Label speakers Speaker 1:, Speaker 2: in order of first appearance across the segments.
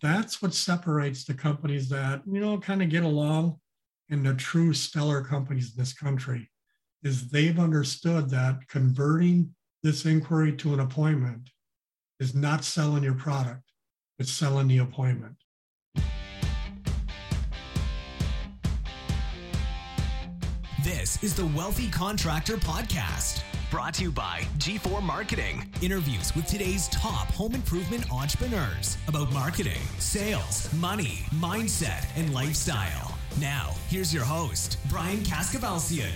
Speaker 1: that's what separates the companies that, you know, kind of get along and the true stellar companies in this country is they've understood that converting this inquiry to an appointment is not selling your product, it's selling the appointment.
Speaker 2: This is the Wealthy Contractor Podcast, brought to you by G4 Marketing. Interviews with today's top home improvement entrepreneurs about marketing, sales, money, mindset, and lifestyle. Now, here's your host, Brian Kaskavalciyan.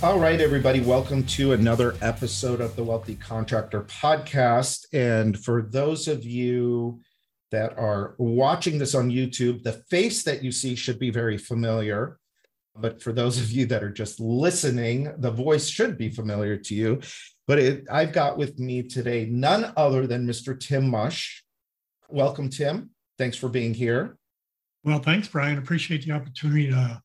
Speaker 3: All right, everybody, welcome to another episode of the Wealthy Contractor Podcast. And for those of you that are watching this on YouTube, the face that you see should be very familiar. But for those of you that are just listening, the voice should be familiar to you. But it, I've got with me today none other than Mr. Tim Musch. Welcome, Tim. Thanks for being here.
Speaker 1: Well, thanks, Brian. Appreciate the opportunity to,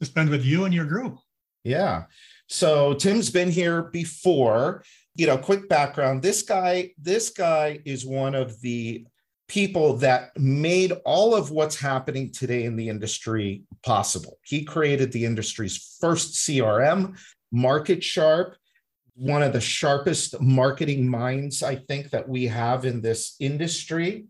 Speaker 1: to spend with you and your group.
Speaker 3: Yeah. So Tim's been here before. You know, quick background. This guy, this guy is one of the people that made all of what's happening today in the industry possible. He created the industry's first CRM, MarketSharp, one of the sharpest marketing minds I think that we have in this industry.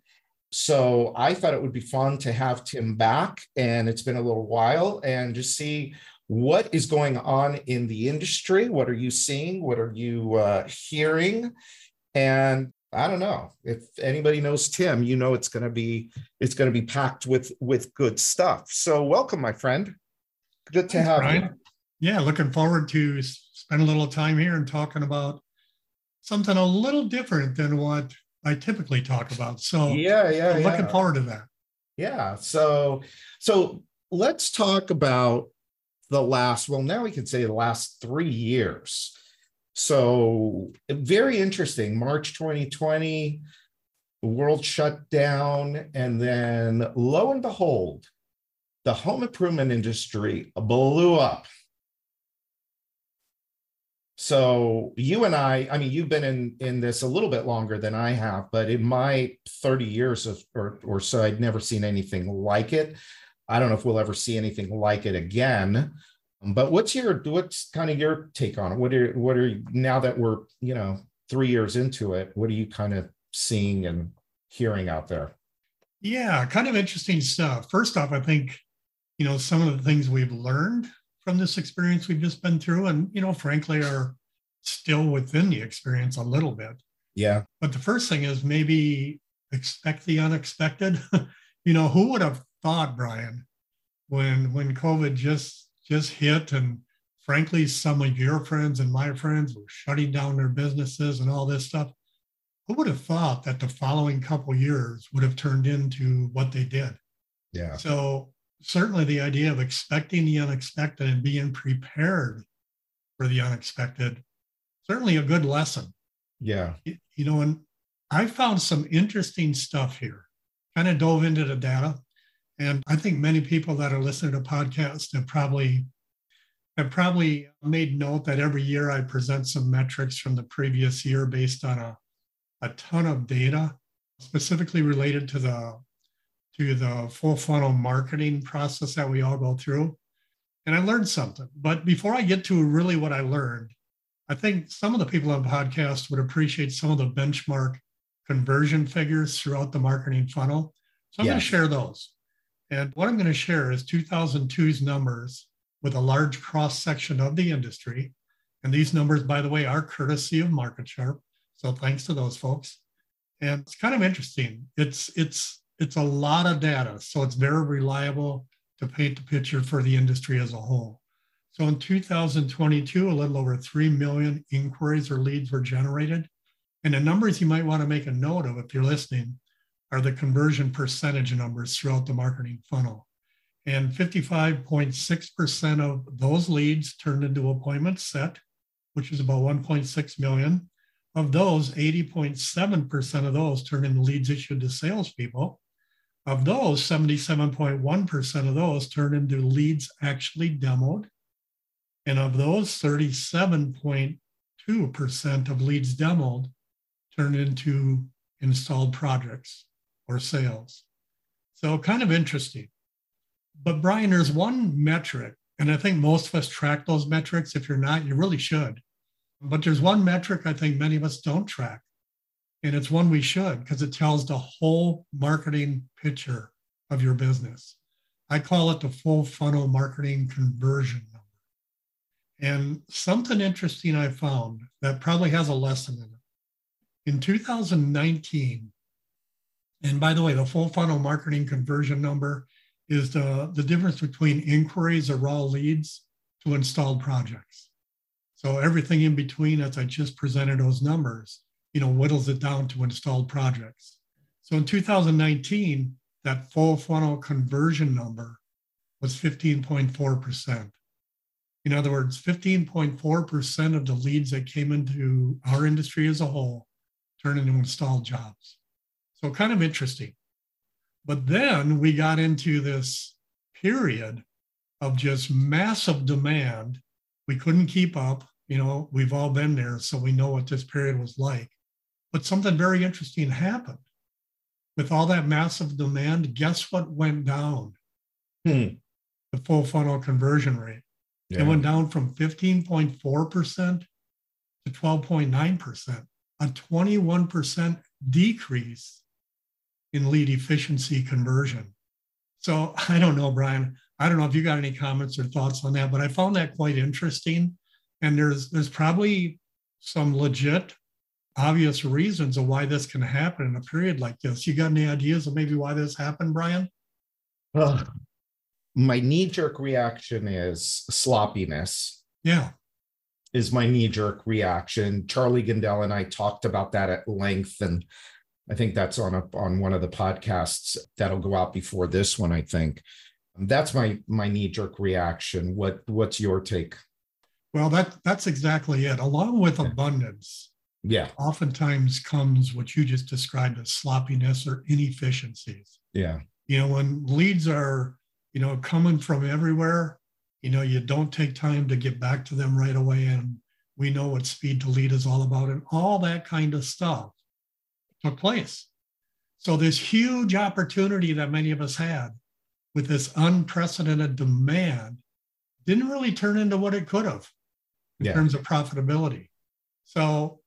Speaker 3: So I thought it would be fun to have Tim back, and it's been a little while, and just see what is going on in the industry. What are you seeing? What are you uh, hearing? And I don't know if anybody knows Tim. You know it's going to be it's going to be packed with with good stuff. So welcome, my friend. Good to Thanks, have Brian. you.
Speaker 1: Yeah, looking forward to spend a little time here and talking about something a little different than what I typically talk about. So
Speaker 3: yeah, yeah,
Speaker 1: I'm looking forward to that.
Speaker 3: Yeah. So so let's talk about the last. Well, now we can say the last three years so very interesting. March 2020, the world shut down, and then lo and behold, the home improvement industry blew up. So you and I, I mean, you've been in in this a little bit longer than I have, but in my 30 years of, or, or so, I'd never seen anything like it. I don't know if we'll ever see anything like it again. Um, but what's your what's kind of your take on it? What are what are now that we're you know three years into it? What are you kind of seeing and hearing out there?
Speaker 1: Yeah, kind of interesting stuff. First off, I think you know some of the things we've learned from this experience we've just been through, and you know, frankly, are still within the experience a little bit.
Speaker 3: Yeah.
Speaker 1: But the first thing is maybe expect the unexpected. you know, who would have thought, Brian, when when COVID just just hit and frankly some of your friends and my friends were shutting down their businesses and all this stuff. Who would have thought that the following couple years would have turned into what they did?
Speaker 3: Yeah.
Speaker 1: So certainly the idea of expecting the unexpected and being prepared for the unexpected certainly a good lesson.
Speaker 3: Yeah.
Speaker 1: You know and i found some interesting stuff here. Kind of dove into the data and I think many people that are listening to podcasts have probably have probably made note that every year I present some metrics from the previous year based on a, a ton of data, specifically related to the to the full funnel marketing process that we all go through. And I learned something. But before I get to really what I learned, I think some of the people on podcast would appreciate some of the benchmark conversion figures throughout the marketing funnel. So I'm yes. going to share those. And what I'm going to share is 2002's numbers with a large cross section of the industry. And these numbers, by the way, are courtesy of MarketSharp. So thanks to those folks. And it's kind of interesting. It's it's it's a lot of data, so it's very reliable to paint the picture for the industry as a whole. So in 2022, a little over 3 million inquiries or leads were generated. And the numbers you might want to make a note of if you're listening are the conversion percentage numbers throughout the marketing funnel. And 55.6% of those leads turned into appointments set, which is about 1.6 million. Of those, 80.7% of those turned into leads issued to salespeople. Of those, 77.1% of those turned into leads actually demoed. And of those, 37.2% of leads demoed turned into installed projects or sales. So kind of interesting. But Brian, there's one metric, and I think most of us track those metrics. If you're not, you really should. But there's one metric I think many of us don't track. And it's one we should because it tells the whole marketing picture of your business. I call it the full funnel marketing conversion number. And something interesting I found that probably has a lesson in it. In 2019, and by the way, the full funnel marketing conversion number is the, the difference between inquiries or raw leads to installed projects. So everything in between, as I just presented those numbers, you know, whittles it down to installed projects. So in 2019, that full funnel conversion number was 15.4%. In other words, 15.4% of the leads that came into our industry as a whole turned into installed jobs. So kind of interesting. But then we got into this period of just massive demand. We couldn't keep up. You know, we've all been there, so we know what this period was like. But something very interesting happened. With all that massive demand, guess what went down?
Speaker 3: Hmm.
Speaker 1: The full funnel conversion rate. Yeah. It went down from 15.4% to 12.9%, a 21% decrease in lead efficiency conversion. So I don't know, Brian. I don't know if you got any comments or thoughts on that, but I found that quite interesting. And there's there's probably some legit, obvious reasons of why this can happen in a period like this. You got any ideas of maybe why this happened, Brian?
Speaker 3: Well, my knee-jerk reaction is sloppiness.
Speaker 1: Yeah.
Speaker 3: Is my knee-jerk reaction. Charlie Gindele and I talked about that at length. And I think that's on a, on one of the podcasts that'll go out before this one. I think that's my my knee jerk reaction. What what's your take?
Speaker 1: Well, that that's exactly it. Along with abundance,
Speaker 3: yeah,
Speaker 1: oftentimes comes what you just described as sloppiness or inefficiencies.
Speaker 3: Yeah,
Speaker 1: you know when leads are you know coming from everywhere, you know you don't take time to get back to them right away, and we know what speed to lead is all about, and all that kind of stuff took place. So, this huge opportunity that many of us had with this unprecedented demand didn't really turn into what it could have in yeah. terms of profitability. So,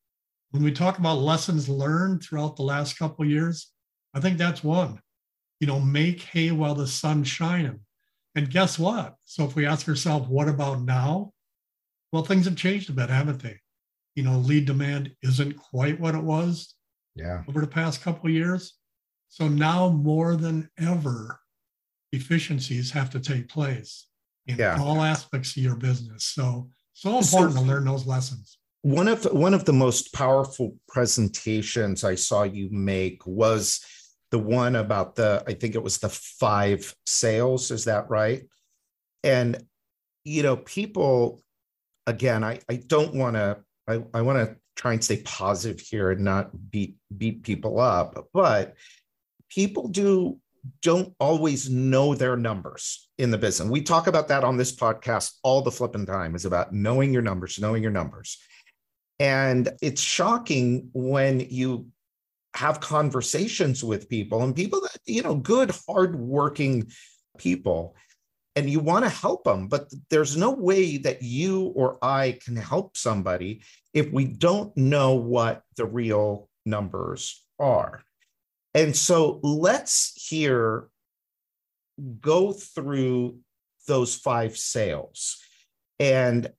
Speaker 1: when we talk about lessons learned throughout the last couple years, I think that's one. You know, make hay while the sun's shining. And guess what? So, if we ask ourselves, what about now? Well, things have changed a bit, haven't they? You know, lead demand isn't quite what it was
Speaker 3: yeah.
Speaker 1: over the past couple years. So now more than ever, efficiencies have to take place in yeah. all aspects of your business. So so important so, to learn those lessons.
Speaker 3: One of one of the most powerful presentations I saw you make was the one about the I think it was the five sales. Is that right? And you know, people again, I I don't want to I, I want to try and stay positive here and not beat beat people up but people do don't always know their numbers in the business. We talk about that on this podcast all the flipping time is about knowing your numbers knowing your numbers. And it's shocking when you have conversations with people and people that you know good hardworking people and you want to help them, but there's no way that you or I can help somebody if we don't know what the real numbers are. And so let's here go through those five sales. And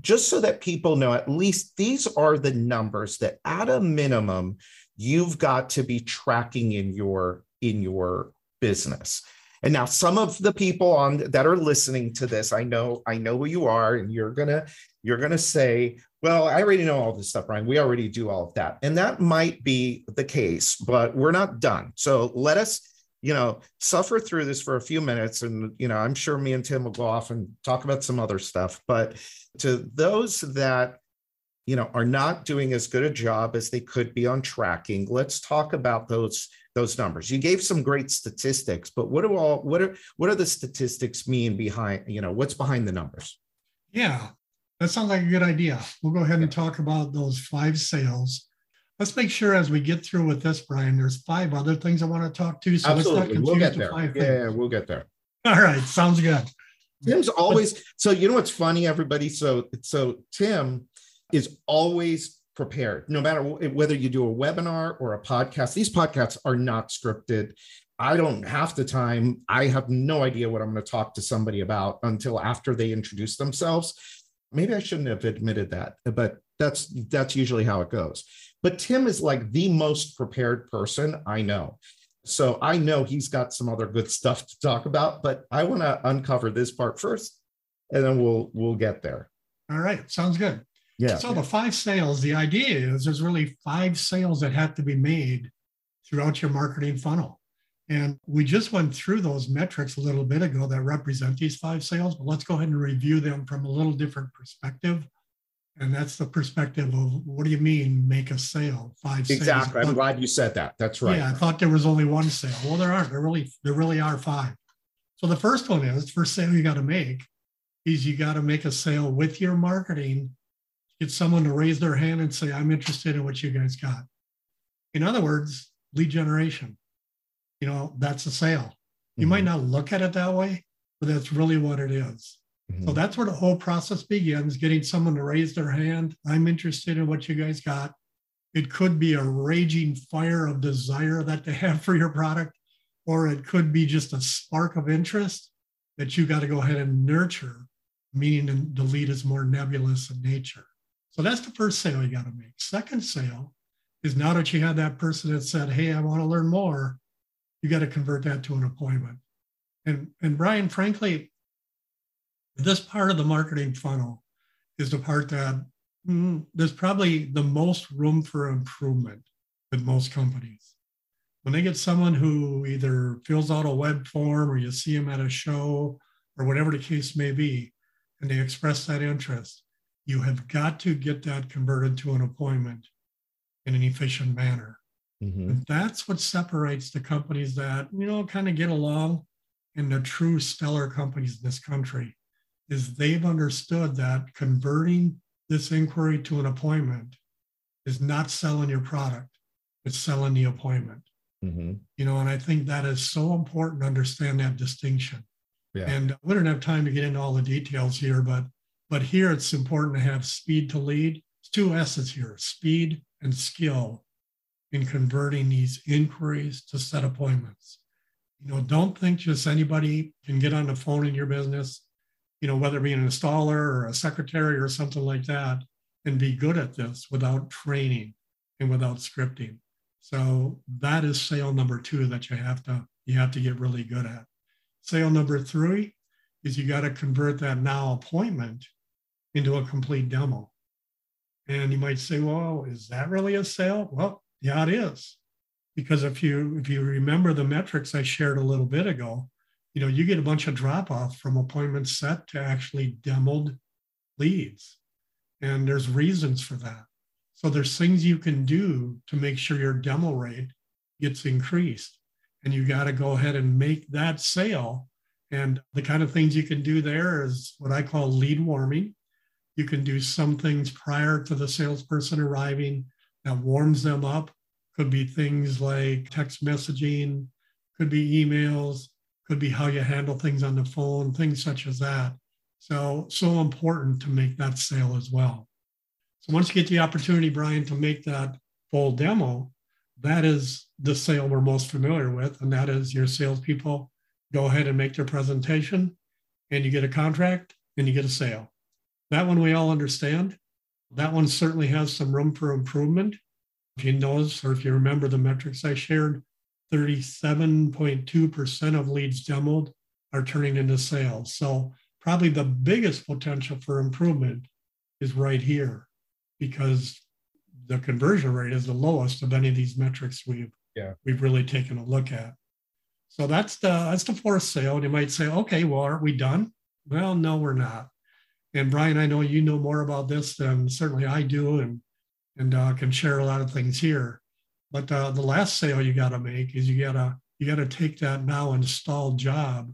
Speaker 3: just so that people know, at least these are the numbers that at a minimum you've got to be tracking in your in your business. And now some of the people on that are listening to this, I know, I know who you are, and you're gonna, you're gonna say, well, I already know all this stuff, Brian. We already do all of that. And that might be the case, but we're not done. So let us, you know, suffer through this for a few minutes. And, you know, I'm sure me and Tim will go off and talk about some other stuff. But to those that you know are not doing as good a job as they could be on tracking let's talk about those those numbers. You gave some great statistics, but what do all what are what are the statistics mean behind, you know, what's behind the numbers?
Speaker 1: Yeah, that sounds like a good idea. We'll go ahead and talk about those five sales. let's make sure as we get through with this, Brian, there's five other things I want to talk to.
Speaker 3: So Absolutely. We'll get there. Yeah, yeah, we'll get there.
Speaker 1: All right. Sounds good.
Speaker 3: Tim's always so you know what's funny, everybody. So so Tim is always prepared, no matter eh, whether you do a webinar or a podcast. These podcasts are not scripted. I don't half the time. I have no idea what I'm going to talk to somebody about until after they introduce themselves. Maybe I shouldn't have admitted that, but that's that's usually how it goes. But Tim is like the most prepared person I know. So I know he's got some other good stuff to talk about, but I want to uncover this part first and then we'll we'll get there.
Speaker 1: All right, sounds good.
Speaker 3: Yeah.
Speaker 1: So the five sales, the idea is there's really five sales that have to be made throughout your marketing funnel. And we just went through those metrics a little bit ago that represent these five sales, but let's go ahead and review them from a little different perspective. And that's the perspective of what do you mean make a sale?
Speaker 3: Five exactly. I'm glad you said that. That's right.
Speaker 1: Yeah, I thought there was only one sale. Well, there aren't. There really there really are five. So the first one is first sale you got to make is you got to make a sale with your marketing. Get someone to raise their hand and say, I'm interested in what you guys got. In other words, lead generation. You know, that's a sale. You mm-hmm. might not look at it that way, but that's really what it is. Mm-hmm. So that's where the whole process begins getting someone to raise their hand. I'm interested in what you guys got. It could be a raging fire of desire that they have for your product, or it could be just a spark of interest that you got to go ahead and nurture, meaning the lead is more nebulous in nature. So that's the first sale you got to make. Second sale is now that you have that person that said, Hey, I want to learn more, you got to convert that to an appointment. And, and Brian, frankly, this part of the marketing funnel is the part that mm, there's probably the most room for improvement with most companies. When they get someone who either fills out a web form or you see them at a show or whatever the case may be, and they express that interest, you have got to get that converted to an appointment in an efficient manner. Mm-hmm. And that's what separates the companies that, you know, kind of get along and the true stellar companies in this country is they've understood that converting this inquiry to an appointment is not selling your product, it's selling the appointment. Mm-hmm. You know, and I think that is so important to understand that distinction. Yeah. And we don't have time to get into all the details here, but but here it's important to have speed to lead. It's two S's here: speed and skill in converting these inquiries to set appointments. You know, don't think just anybody can get on the phone in your business you know, whether it be an installer or a secretary or something like that, and be good at this without training and without scripting. So that is sale number two that you have to you have to get really good at. Sale number three is you got to convert that now appointment into a complete demo. And you might say, well, is that really a sale? Well, yeah, it is. Because if you if you remember the metrics I shared a little bit ago, you know, you get a bunch of drop off from appointments set to actually demoed leads. And there's reasons for that. So there's things you can do to make sure your demo rate gets increased. And you got to go ahead and make that sale. And the kind of things you can do there is what I call lead warming. You can do some things prior to the salesperson arriving that warms them up. Could be things like text messaging, could be emails, could be how you handle things on the phone, things such as that. So, so important to make that sale as well. So once you get the opportunity, Brian, to make that full demo, that is the sale we're most familiar with. And that is your salespeople go ahead and make their presentation and you get a contract and you get a sale. That one we all understand. That one certainly has some room for improvement. If you notice or if you remember the metrics I shared, 37.2% of leads demoed are turning into sales. So probably the biggest potential for improvement is right here because the conversion rate is the lowest of any of these metrics we've yeah. we've really taken a look at. So that's the that's the fourth sale. And you might say, okay, well, aren't we done? Well, no, we're not. And Brian, I know you know more about this than certainly I do, and and uh, can share a lot of things here. But uh, the last sale you got to make is you got to you got to take that now installed job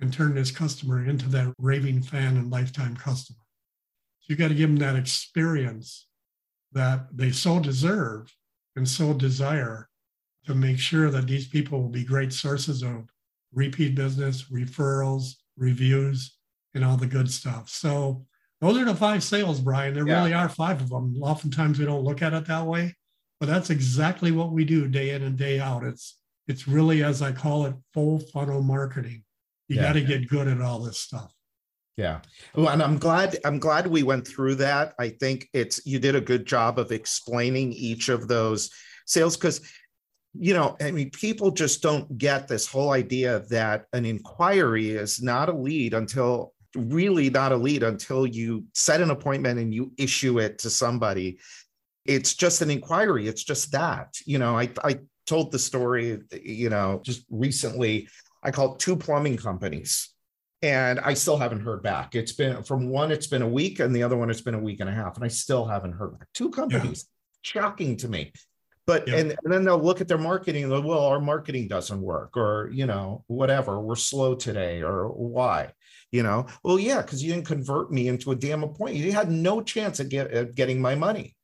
Speaker 1: and turn this customer into that raving fan and lifetime customer. So you got to give them that experience that they so deserve and so desire to make sure that these people will be great sources of repeat business, referrals, reviews, and all the good stuff. So those are the five sales, Brian. There yeah. really are five of them. Oftentimes we don't look at it that way, but that's exactly what we do day in and day out. It's it's really, as I call it, full funnel marketing. You yeah. got to get good at all this stuff.
Speaker 3: Yeah. Well, and I'm glad I'm glad we went through that. I think it's you did a good job of explaining each of those sales because you know, I mean, people just don't get this whole idea that an inquiry is not a lead until really not a lead until you set an appointment and you issue it to somebody. It's just an inquiry. It's just that. You know, I, I told the story, you know, just recently. I called two plumbing companies and I still haven't heard back. It's been from one, it's been a week, and the other one, it's been a week and a half, and I still haven't heard back. Two companies, yeah. shocking to me. But yep. and, and, then they'll look at their marketing and go, well, our marketing doesn't work, or you know, whatever, we're slow today, or why? You know, well, yeah, because you didn't convert me into a damn appointment. You had no chance at, get, getting my money.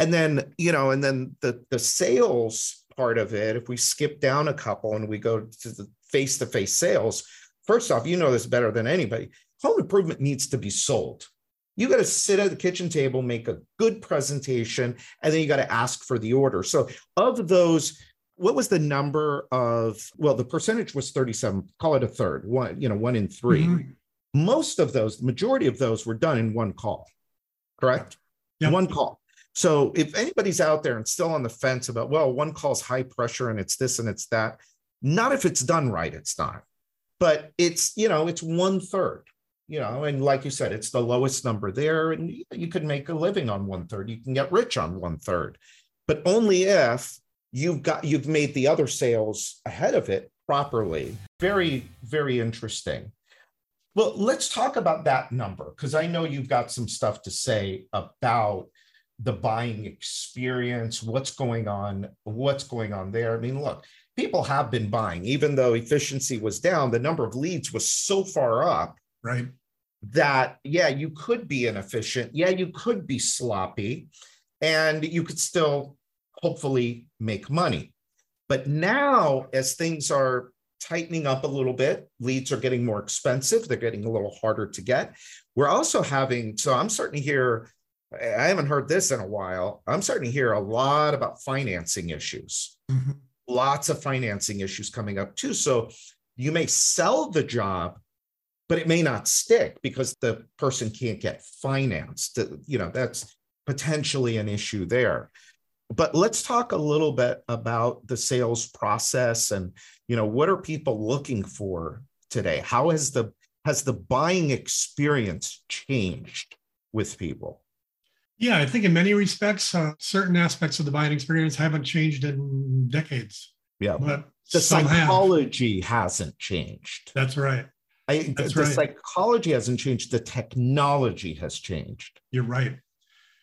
Speaker 3: And then, you know, and then the the sales part of it, if we skip down a couple and we go to the face-to-face sales, first off, you know this better than anybody. Home improvement needs to be sold. You got to sit at the kitchen table, make a good presentation, and then you got to ask for the order. So, of those, what was the number of? Well, the percentage was 37, call it a third, one, you know, one in 3 mm-hmm. Most of those, the majority of those were done in one call, correct? Yep. One call. So, if anybody's out there and still on the fence about, well, one call's high pressure and it's this and it's that, not if it's done right, it's not. But it's, you know, it's one third you know and like you said it's the lowest number there and you can make a living on one third you can get rich on one third but only if you've got you've made the other sales ahead of it properly. Very very interesting. Well let's talk about that number because i know you've got some stuff to say about the buying experience what's going on what's going on there. I mean look people have been buying even though efficiency was down the number of leads was so far up
Speaker 1: right.
Speaker 3: that yeah you could be inefficient. Yeah you could be sloppy and you could still hopefully make money but now as things are tightening up a little bit leads are getting more expensive they're getting a little harder to get we're also having so i'm starting to hear i haven't heard this in a while i'm starting to hear a lot about financing issues mm-hmm. lots of financing issues coming up too so you may sell the job but it may not stick because the person can't get financed. You know, that's potentially an issue there. But let's talk a little bit about the sales process and, you know, what are people looking for today? How has the has the buying experience changed with people?
Speaker 1: Yeah, I think in many respects, uh, certain aspects of the buying experience haven't changed in decades.
Speaker 3: Yeah, but the psychology have. hasn't changed.
Speaker 1: That's right.
Speaker 3: I, That's the right. psychology hasn't changed. The technology has changed.
Speaker 1: You're right.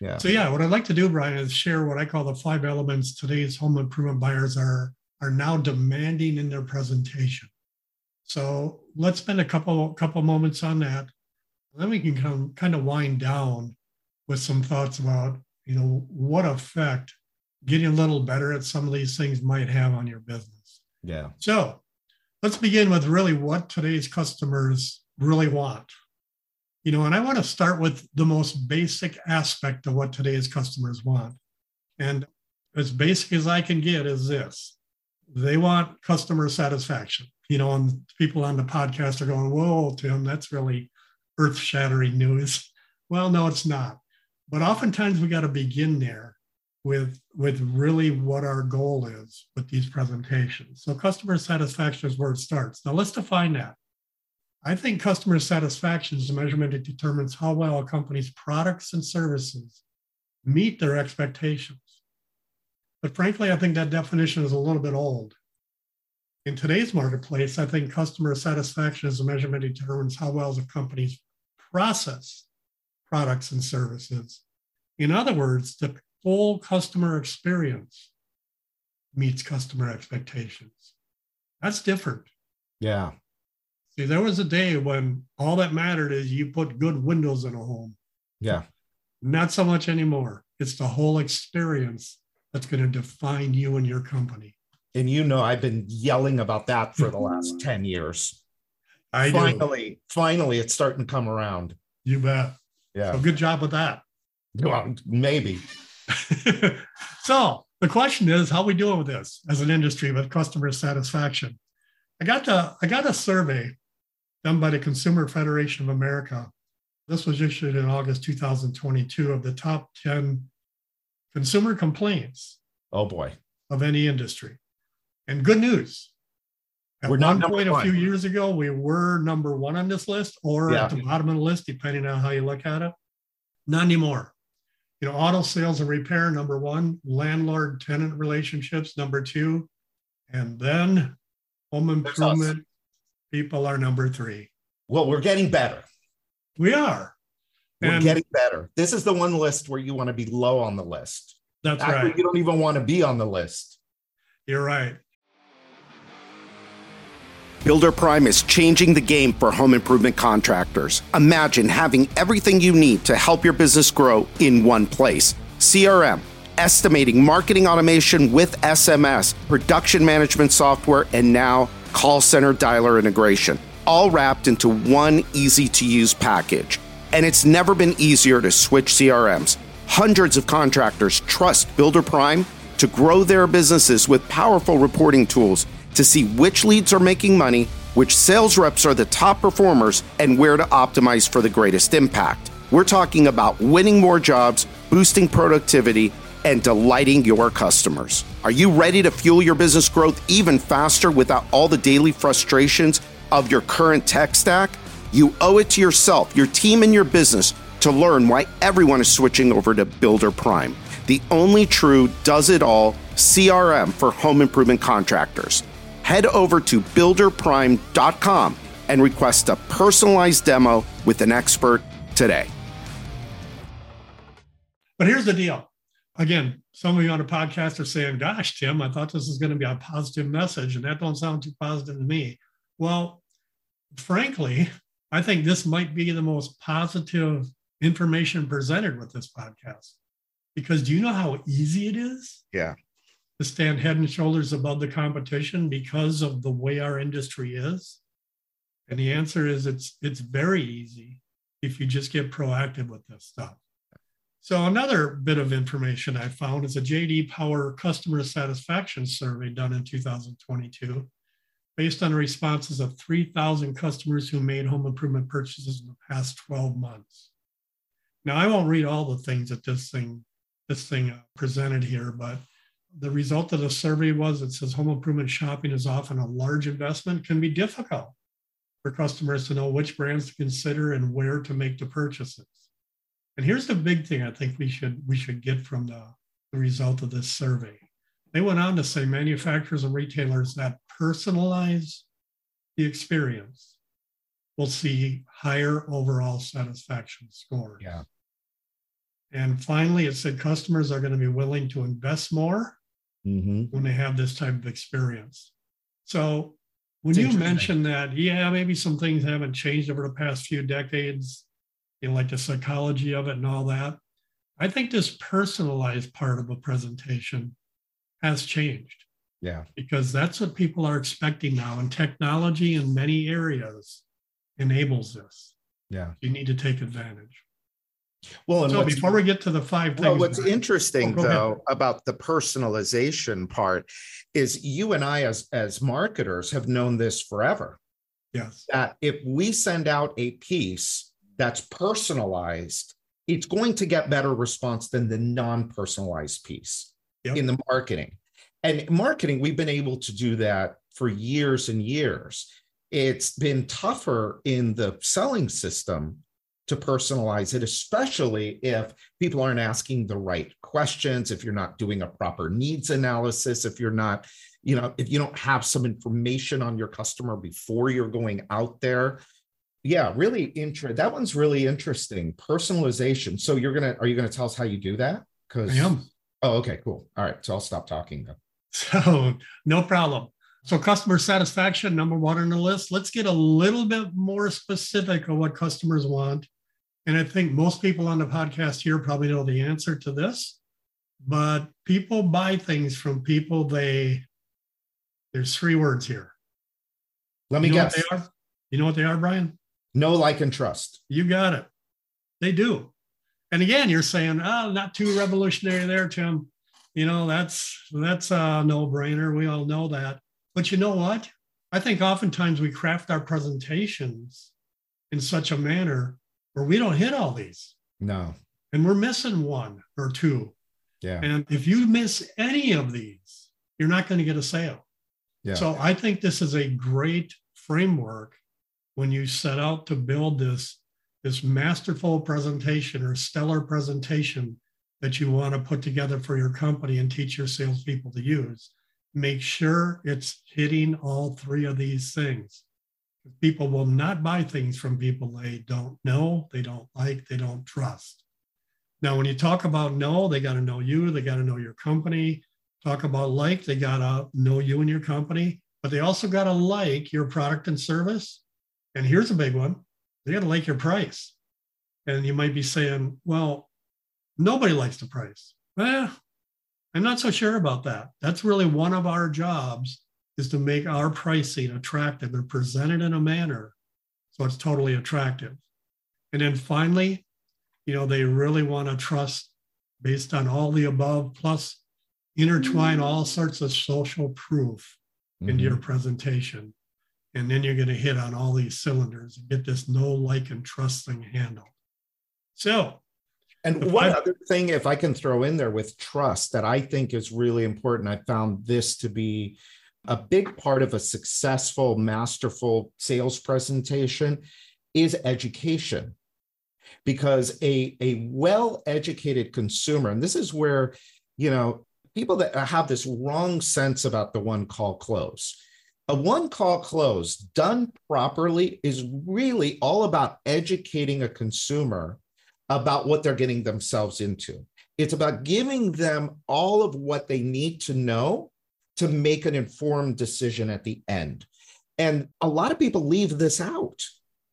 Speaker 3: Yeah.
Speaker 1: So yeah, what I'd like to do, Brian, is share what I call the five elements today's home improvement buyers are are now demanding in their presentation. So let's spend a couple couple moments on that. Then we can come kind of wind down with some thoughts about you know what effect getting a little better at some of these things might have on your business.
Speaker 3: Yeah.
Speaker 1: So let's begin with really what today's customers really want. You know, and I want to start with the most basic aspect of what today's customers want. And as basic as I can get is this they want customer satisfaction. You know, and people on the podcast are going, Whoa, Tim, that's really earth shattering news. Well, no, it's not. But oftentimes we got to begin there with with really what our goal is with these presentations. So customer satisfaction is where it starts. Now let's define that. I think customer satisfaction is a measurement that determines how well a company's products and services meet their expectations. But frankly, I think that definition is a little bit old. In today's marketplace, I think customer satisfaction is a measurement that determines how well the company's process products and services. In other words, the full customer experience meets customer expectations. That's different.
Speaker 3: Yeah.
Speaker 1: See, there was a day when all that mattered is you put good windows in a home.
Speaker 3: Yeah.
Speaker 1: Not so much anymore. It's the whole experience that's going to define you and your company.
Speaker 3: And you know, I've been yelling about that for the last 10 years.
Speaker 1: I
Speaker 3: finally,
Speaker 1: do.
Speaker 3: finally, it's starting to come around.
Speaker 1: You bet.
Speaker 3: Yeah.
Speaker 1: So good job with that.
Speaker 3: Well, maybe.
Speaker 1: so the question is, how we doing with this as an industry with customer satisfaction? I got to I got a survey done by the Consumer Federation of America. This was issued in August 2022 of the top 10 consumer complaints.
Speaker 3: Oh boy.
Speaker 1: Of any industry. And good news. At
Speaker 3: we're
Speaker 1: one
Speaker 3: not
Speaker 1: point
Speaker 3: one.
Speaker 1: a few years ago, we were number one on this list or
Speaker 3: Yeah.
Speaker 1: at the bottom of the list, depending on how you look at it. Not anymore. You know, auto sales and repair, number one, landlord tenant relationships, number two, and then home improvement people are number three.
Speaker 3: Well, we're getting better.
Speaker 1: We are.
Speaker 3: We're
Speaker 1: And
Speaker 3: getting better. This is the one list where you want to be low on the list.
Speaker 1: that's
Speaker 3: Actually,
Speaker 1: right.
Speaker 3: you don't even want to be on the list.
Speaker 1: You're right.
Speaker 4: Builder Prime is changing the game for home improvement contractors. Imagine having everything you need to help your business grow in one place CRM, estimating, marketing automation with SMS, production management software, and now call center dialer integration, all wrapped into one easy to use package. And it's never been easier to switch CRMs. Hundreds of contractors trust Builder Prime to grow their businesses with powerful reporting tools to see which leads are making money, which sales reps are the top performers, and where to optimize for the greatest impact. We're talking about winning more jobs, boosting productivity, and delighting your customers. Are you ready to fuel your business growth even faster without all the daily frustrations of your current tech stack? You owe it to yourself, your team, and your business to learn why everyone is switching over to Builder Prime, the only true does it all CRM for home improvement contractors. Head over to builderprime.com and request a personalized demo with an expert today.
Speaker 1: But here's the deal. Again, some of you on the podcast are saying, gosh, Tim, I thought this was going to be a positive message, and that don't sound too positive to me. Well, frankly, I think this might be the most positive information presented with this podcast. Because do you know how easy it is
Speaker 3: Yeah.
Speaker 1: to stand head and shoulders above the competition because of the way our industry is? And the answer is it's it's very easy if you just get proactive with this stuff. So another bit of information I found is a JD Power customer satisfaction survey done in 2022 based on responses of 3,000 customers who made home improvement purchases in the past 12 months. Now I won't read all the things that this thing this thing uh, presented here, but the result of the survey was it says home improvement shopping is often a large investment, can be difficult for customers to know which brands to consider and where to make the purchases. And here's the big thing I think we should we should get from the, the result of this survey. They went on to say manufacturers and retailers that personalize the experience will see higher overall satisfaction scores.
Speaker 3: Yeah.
Speaker 1: And finally, it said customers are going to be willing to invest more
Speaker 3: Mm-hmm.
Speaker 1: when they have this type of experience. So when
Speaker 3: It's
Speaker 1: you mentioned that, yeah, maybe some things haven't changed over the past few decades, you know, like the psychology of it and all that. I think this personalized part of a presentation has changed
Speaker 3: Yeah.
Speaker 1: because that's what people are expecting now. And technology in many areas enables this.
Speaker 3: Yeah.
Speaker 1: You need to take advantage.
Speaker 3: Well, and
Speaker 1: So before we get to the five things,
Speaker 3: well, what's
Speaker 1: Brian,
Speaker 3: interesting
Speaker 1: Oh, go ahead.
Speaker 3: though about the personalization part is you and I as as marketers have known this forever.
Speaker 1: yes,
Speaker 3: That if we send out a piece that's personalized, it's going to get better response than the non-personalized piece
Speaker 1: Yep.
Speaker 3: in the marketing. And marketing, we've been able to do that for years and years. It's been tougher in the selling system to personalize it, especially if people aren't asking the right questions, if you're not doing a proper needs analysis, if you're not, you know, if you don't have some information on your customer before you're going out there. Yeah, really interesting. That one's really interesting. Personalization. So you're gonna, are you gonna tell us how you do that? Because
Speaker 1: I am.
Speaker 3: Oh, okay, cool. All right. So I'll stop talking then.
Speaker 1: So no problem. So customer satisfaction, number one on the list. Let's get a little bit more specific on what customers want. And I think most people on the podcast here probably know the answer to this. but people buy things from people they, there's three words here.
Speaker 3: Let me
Speaker 1: you know
Speaker 3: guess.
Speaker 1: What they are? You know what they are, Brian?
Speaker 3: No, like, and trust.
Speaker 1: You got it. They do. And again, you're saying, oh, not too revolutionary there, Tim. You know, that's that's a no-brainer. We all know that. But you know what? I think oftentimes we craft our presentations in such a manner where we don't hit all these.
Speaker 3: No.
Speaker 1: And we're missing one or two.
Speaker 3: Yeah.
Speaker 1: And if you miss any of these, you're not going to get a sale.
Speaker 3: Yeah.
Speaker 1: So I think this is a great framework when you set out to build this this masterful presentation or stellar presentation that you want to put together for your company and teach your salespeople to use. Make sure it's hitting all three of these things. People will not buy things from people they don't know, they don't like, they don't trust. Now, when you talk about know, they got to know you, they got to know your company. Talk about like, they got to know you and your company, but they also got to like your product and service. And here's a big one they got to like your price. And you might be saying, well, nobody likes the price. Well, I'm not so sure about that. That's really one of our jobs is to make our pricing attractive and present it in a manner so it's totally attractive. And then finally, you know, they really want to trust based on all the above, plus intertwine all sorts of social proof into
Speaker 3: Mhm.
Speaker 1: your presentation. And then you're going to hit on all these cylinders and get this no like and trust thing handled. So,
Speaker 3: And one
Speaker 1: I-
Speaker 3: other thing, if I can throw in there with trust that I think is really important, I found this to be a big part of a successful, masterful sales presentation is education. Because a, a well educated consumer, and this is where, you know, people that have this wrong sense about the one call close. A one call close done properly is really all about educating a consumer about what they're getting themselves into. It's about giving them all of what they need to know to make an informed decision at the end. And a lot of people leave this out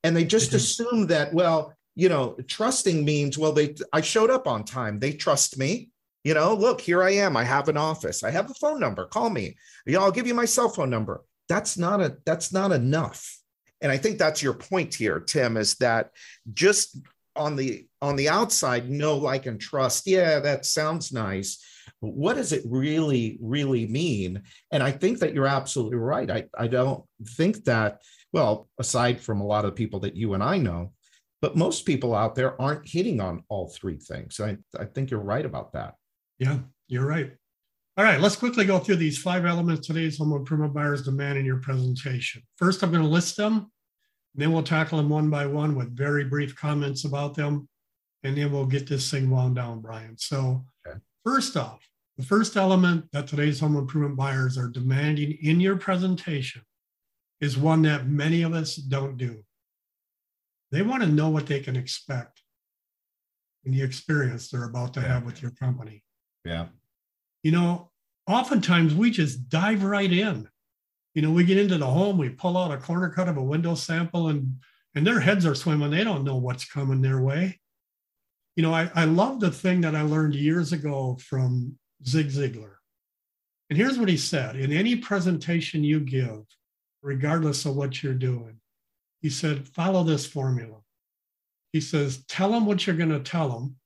Speaker 3: and they just
Speaker 1: Mhm.
Speaker 3: assume that, well, you know, trusting means, well, they I showed up on time. They trust me. You know, look, here I am. I have an office. I have a phone number. Call me. Yeah, I'll give you my cell phone number. That's not a that's not enough. And I think that's your point here, Tim, is that just on the on the outside know like and trust. Yeah that sounds nice. But what does it really really mean? And i think that you're absolutely right. I, I don't think that well aside from a lot of people that you and i know but most people out there aren't hitting on all three things. I, I think you're right about that.
Speaker 1: Yeah, you're right. All right, let's quickly go through these five elements today's home improvement buyers demand in your presentation. First, I'm going to list them. And then we'll tackle them one by one with very brief comments about them. And then we'll get this thing wound down, Brian. So,
Speaker 3: Okay.
Speaker 1: first off, the first element that today's home improvement buyers are demanding in your presentation is one that many of us don't do. They want to know what they can expect in the experience they're about to have with your company.
Speaker 3: yeah
Speaker 1: You know, oftentimes we just dive right in. You know, we get into the home, we pull out a corner cut of a window sample, and and their heads are swimming. They don't know what's coming their way. You know, I, I love the thing that I learned years ago from Zig Ziglar. And here's what he said in any presentation you give, regardless of what you're doing, he said, follow this formula. He says, tell them what you're going to tell them,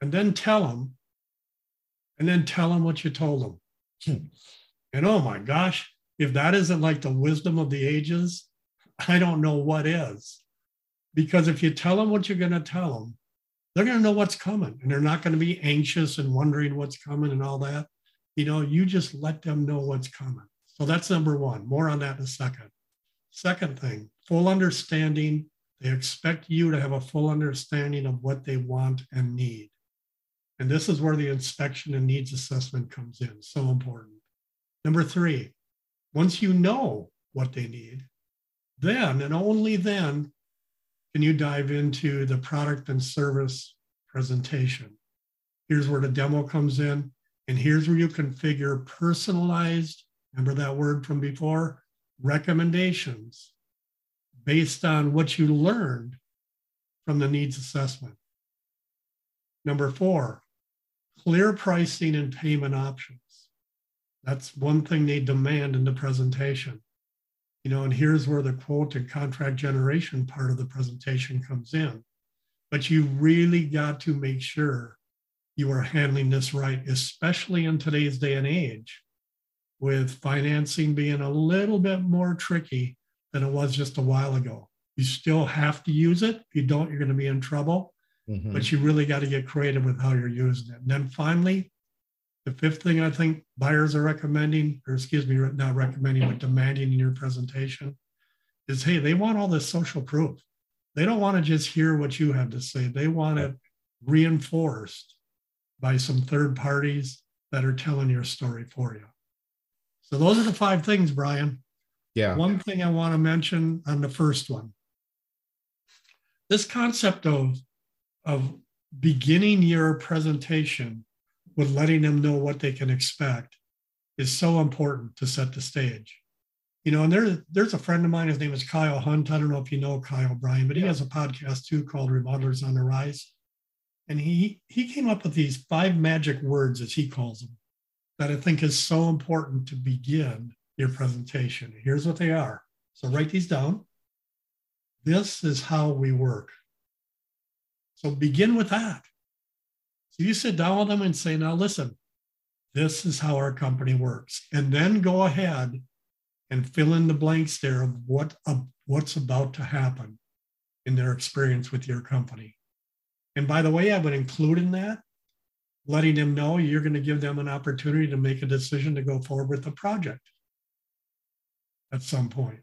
Speaker 1: and then tell them, and then tell them what you told them.
Speaker 3: Hmm.
Speaker 1: And oh my gosh, if that isn't like the wisdom of the ages, I don't know what is. Because if you tell them what you're going to tell them, they're going to know what's coming and they're not going to be anxious and wondering what's coming and all that. You know, you just let them know what's coming. So that's number one. More on that in a second. Second thing, full understanding. They expect you to have a full understanding of what they want and need. And this is where the inspection and needs assessment comes in. So important. Number three, once you know what they need, then and only then can you dive into the product and service presentation. Here's where the demo comes in, and here's where you configure personalized, remember that word from before, recommendations based on what you learned from the needs assessment. Number four, clear pricing and payment options. That's one thing they demand in the presentation. You know, and here's where the quote and contract generation part of the presentation comes in. But you really got to make sure you are handling this right, especially in today's day and age, with financing being a little bit more tricky than it was just a while ago. You still have to use it. If you don't, you're going to be in trouble. Mm-hmm. But you really got to get creative with how you're using it. And then finally, the fifth thing I think buyers are recommending, or excuse me, not recommending, but demanding in your presentation is hey, they want all this social proof. They don't want to just hear what you have to say, they want it reinforced by some third parties that are telling your story for you. So those are the five things, Brian.
Speaker 3: Yeah.
Speaker 1: One thing I want to mention on the first one. This concept of, of beginning your presentation with letting them know what they can expect is so important to set the stage. You know, and there, there's a friend of mine, his name is Kyle Hunt. I don't know if you know Kyle Brian, but he has a podcast too called Remodelers on the Rise. And he he came up with these five magic words, as he calls them, that I think is so important to begin your presentation. Here's what they are. So write these down. This is how we work. So begin with that. So you sit down with them and say, now listen, this is how our company works. And then go ahead and fill in the blanks there of what uh, what's about to happen in their experience with your company. And by the way, I would include in that letting them know you're going to give them an opportunity to make a decision to go forward with the project at some point.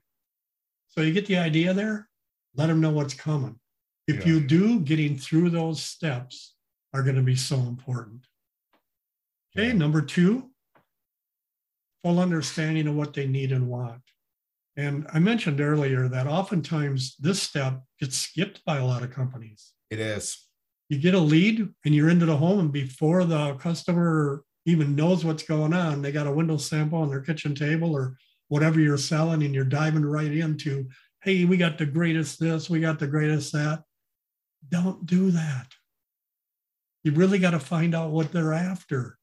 Speaker 1: So you get the idea there, let them know what's coming. If yeah. you do, getting through those steps are going to be so important. Okay, number two, full understanding of what they need and want. And I mentioned earlier that oftentimes this step gets skipped by a lot of companies.
Speaker 3: It is.
Speaker 1: You get a lead and you're into the home, and before the customer even knows what's going on, they got a window sample on their kitchen table or whatever you're selling, and you're diving right into, hey, we got the greatest this, we got the greatest that. Don't do that. You really got to find out what they're after.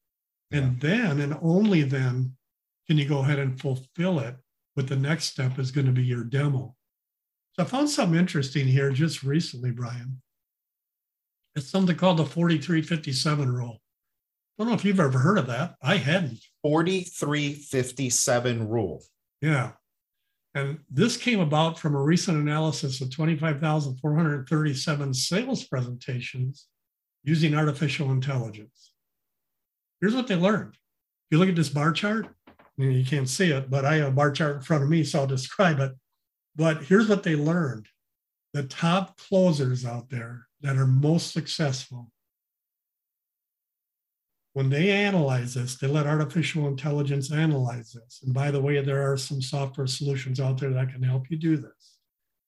Speaker 1: And yeah. then, and only then, can you go ahead and fulfill it. But the next step is going to be your demo. So I found something interesting here just recently, Brian. It's something called the 4357 rule. I don't know if you've ever heard of that. I hadn't.
Speaker 3: 4357 rule.
Speaker 1: Yeah. And this came about from a recent analysis of 25,437 sales presentations using artificial intelligence. Here's what they learned. If you look at this bar chart, you can't see it, but I have a bar chart in front of me, so I'll describe it. But here's what they learned the top closers out there that are most successful, when they analyze this, they let artificial intelligence analyze this. And by the way, there are some software solutions out there that can help you do this.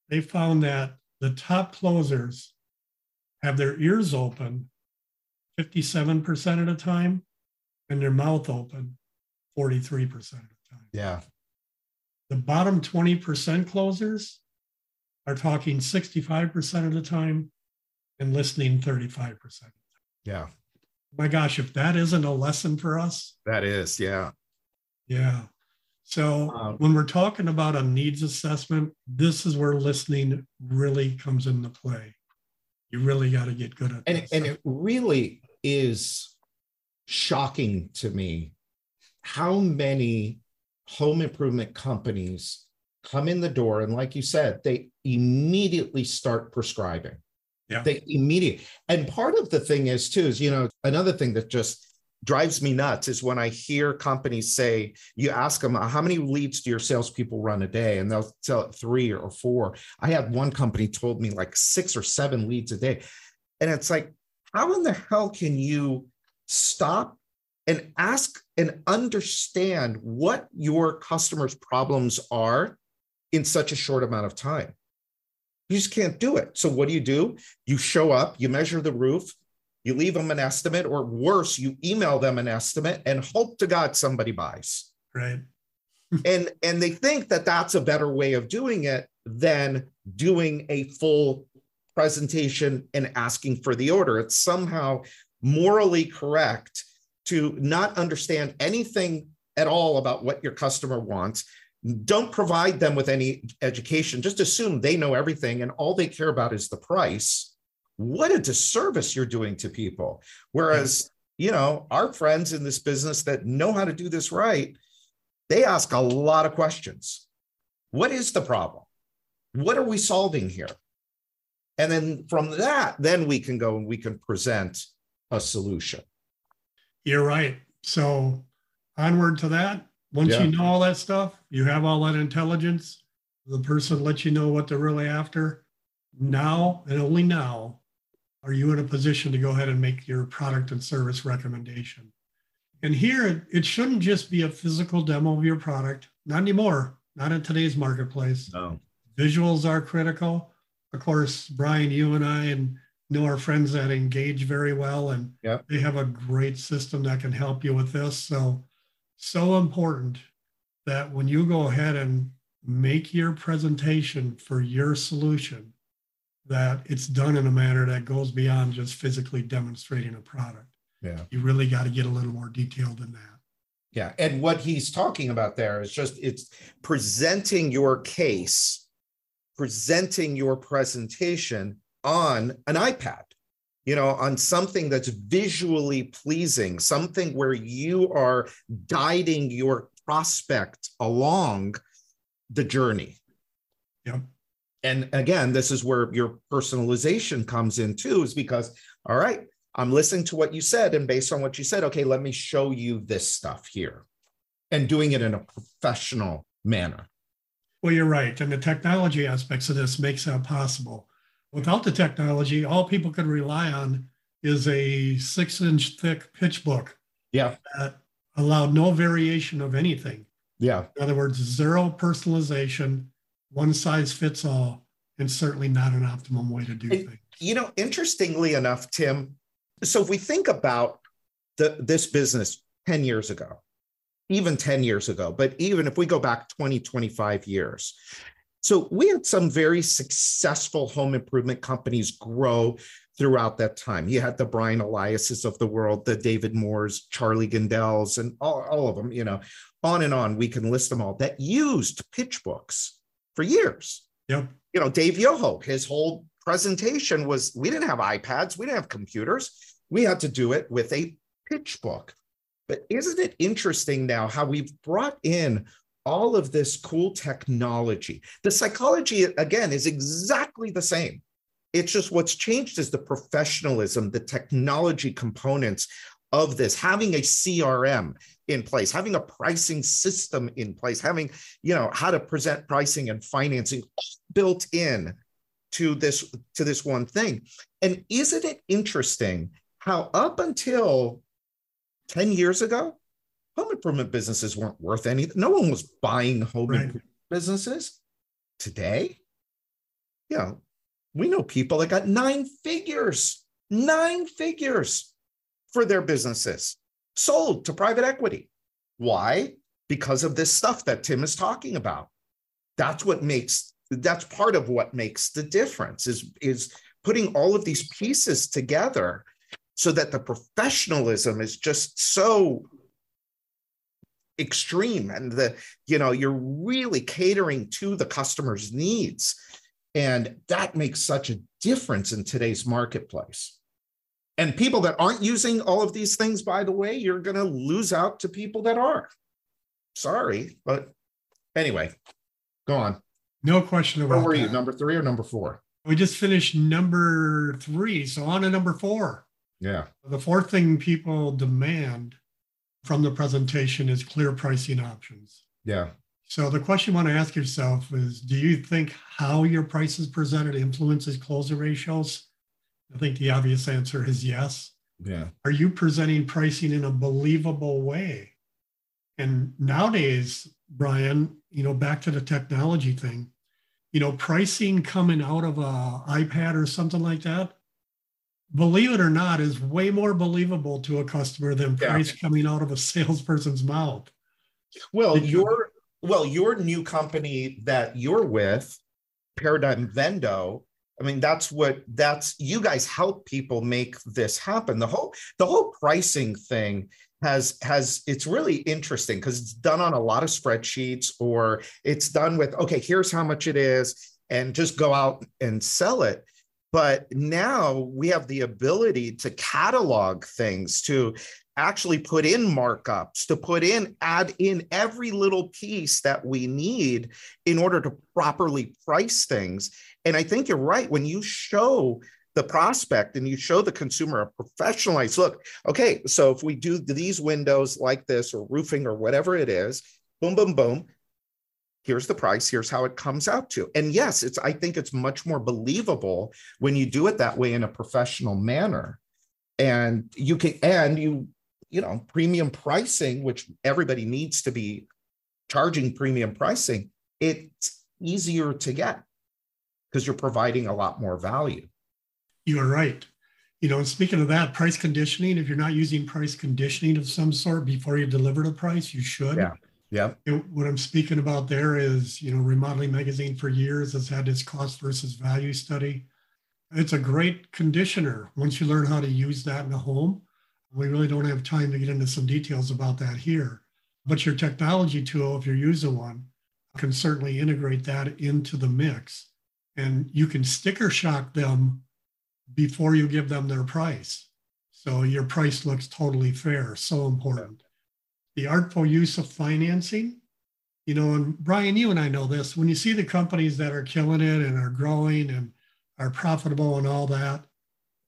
Speaker 1: They found that the top closers have their ears open 57% of the time and their mouth open 43% of the time.
Speaker 3: Yeah.
Speaker 1: The bottom 20% closers are talking 65% of the time and listening 35%
Speaker 3: Yeah.
Speaker 1: My gosh, if that isn't a lesson for us.
Speaker 3: That is, yeah.
Speaker 1: Yeah. So um, when we're talking about a needs assessment, this is where listening really comes into play you really got to get good at
Speaker 3: and, and it really is shocking to me how many home improvement companies come in the door and like you said they immediately start prescribing
Speaker 1: yeah
Speaker 3: they immediately and part of the thing is too is you know another thing that just drives me nuts is when I hear companies say, you ask them, how many leads do your salespeople run a day? And they'll tell three or four. I had one company told me like six or seven leads a day. And it's like, how in the hell can you stop and ask and understand what your customers' problems are in such a short amount of time? You just can't do it. So, what do you do? You show up, you measure the roof, you leave them an estimate, or worse, you email them an estimate and hope to God somebody buys.
Speaker 1: Right.
Speaker 3: and and they think that that's a better way of doing it than doing a full presentation and asking for the order. It's somehow morally correct to not understand anything at all about what your customer wants don't provide them with any education. Just assume they know everything and all they care about is the price. What a disservice you're doing to people. Whereas you know our friends in this business that know how to do this right they ask a lot of questions. What is the problem? What are we solving here? And then from that then we can go and we can present a solution.
Speaker 1: You're right. So onward to that once yeah. you know all that stuff, you have all that intelligence, the person lets you know what they're really after. Now and only now are you in a position to go ahead and make your product and service recommendation. And here, it shouldn't just be a physical demo of your product, not anymore, not in today's marketplace.
Speaker 3: No.
Speaker 1: Visuals are critical. Of course, Brian, you and I and know our friends that engage very well, and
Speaker 3: yep.
Speaker 1: they have a great system that can help you with this. So so important that when you go ahead and make your presentation for your solution, that it's done in a manner that goes beyond just physically demonstrating a product.
Speaker 3: Yeah.
Speaker 1: You really got to get a little more detailed than that.
Speaker 3: Yeah. And what he's talking about there is just it's presenting your case, presenting your presentation on an iPad you know, on something that's visually pleasing, something where you are guiding your prospect along the journey.
Speaker 1: Yeah.
Speaker 3: And again, this is where your personalization comes in too, is because, all right, I'm listening to what you said. And based on what you said, okay, let me show you this stuff here and doing it in a professional manner.
Speaker 1: Well, you're right. And the technology aspects of this makes that possible. Without the technology, all people could rely on is a six inch thick pitch book.
Speaker 3: Yeah.
Speaker 1: That allowed no variation of anything.
Speaker 3: Yeah.
Speaker 1: In other words, zero personalization, one size fits all, and certainly not an optimum way to do and, things.
Speaker 3: You know, interestingly enough, Tim, so if we think about the, this business 10 years ago, even 10 years ago, but even if we go back 20, 25 years, so we had some very successful home improvement companies grow throughout that time. You had the Brian Eliases of the world, the David Moores, Charlie Gindeles, and all, all of them, you know, on and on. We can list them all that used pitch books for years.
Speaker 1: Yep.
Speaker 3: You know, Dave Yoho, his whole presentation was we didn't have iPads, we didn't have computers. We had to do it with a pitch book. But isn't it interesting now how we've brought in all of this cool technology. The psychology, again, is exactly the same. It's just what's changed is the professionalism, the technology components of this, having a CRM in place, having a pricing system in place, having, you know, how to present pricing and financing built in to this to this one thing. And isn't it interesting how up until 10 years ago, home improvement businesses weren't worth anything. No one was buying home right. improvement businesses. Today, you know, we know people that got nine figures, nine figures for their businesses sold to private equity. Why? Because of this stuff that Tim is talking about. That's what makes that's part of what makes the difference is is putting all of these pieces together so that the professionalism is just so extreme and the you know you're really catering to the customer's needs. And that makes such a difference in today's marketplace. And people that aren't using all of these things by the way you're going to lose out to people that are. Sorry but anyway go on.
Speaker 1: No question about
Speaker 3: where were
Speaker 1: that.
Speaker 3: you number three or number four?
Speaker 1: We just finished number three so on to number four.
Speaker 3: Yeah.
Speaker 1: The fourth thing people demand from the presentation is clear pricing options.
Speaker 3: Yeah.
Speaker 1: So the question you want to ask yourself is do you think how your price is presented influences closing ratios? I think the obvious answer is yes.
Speaker 3: Yeah.
Speaker 1: Are you presenting pricing in a believable way? And nowadays, Brian, you know, back to the technology thing, you know, pricing coming out of a iPad or something like that, believe it or not, is way more believable to a customer than yeah. price coming out of a salesperson's mouth.
Speaker 3: Well, your well, your new company that you're with, Paradigm Vendo, I mean, that's what that's you guys help people make this happen. The whole the whole pricing thing has has it's really interesting because it's done on a lot of spreadsheets or it's done with okay, here's how much it is, and just go out and sell it. But now we have the ability to catalog things, to actually put in markups, to put in, add in every little piece that we need in order to properly price things. And I think you're right. When you show the prospect and you show the consumer a professionalized look, okay, so if we do these windows like this or roofing or whatever it is, boom, boom, boom, here's the price here's how it comes out to. And yes it's i think it's much more believable when you do it that way in a professional manner. And you can and you you know premium pricing which everybody needs to be charging premium pricing it's easier to get because you're providing a lot more value.
Speaker 1: You're right. You know and speaking of that price conditioning if you're not using price conditioning of some sort before you deliver the price you should.
Speaker 3: Yeah yeah
Speaker 1: what i'm speaking about there is you know remodeling magazine for years has had its cost versus value study it's a great conditioner once you learn how to use that in a home we really don't have time to get into some details about that here. But your technology tool, if you're using one, can certainly integrate that into the mix. And you can sticker shock them before you give them their price. So your price looks totally fair. So important. The artful use of financing, you know, and Brian, you and I know this. When you see the companies that are killing it and are growing and are profitable and all that,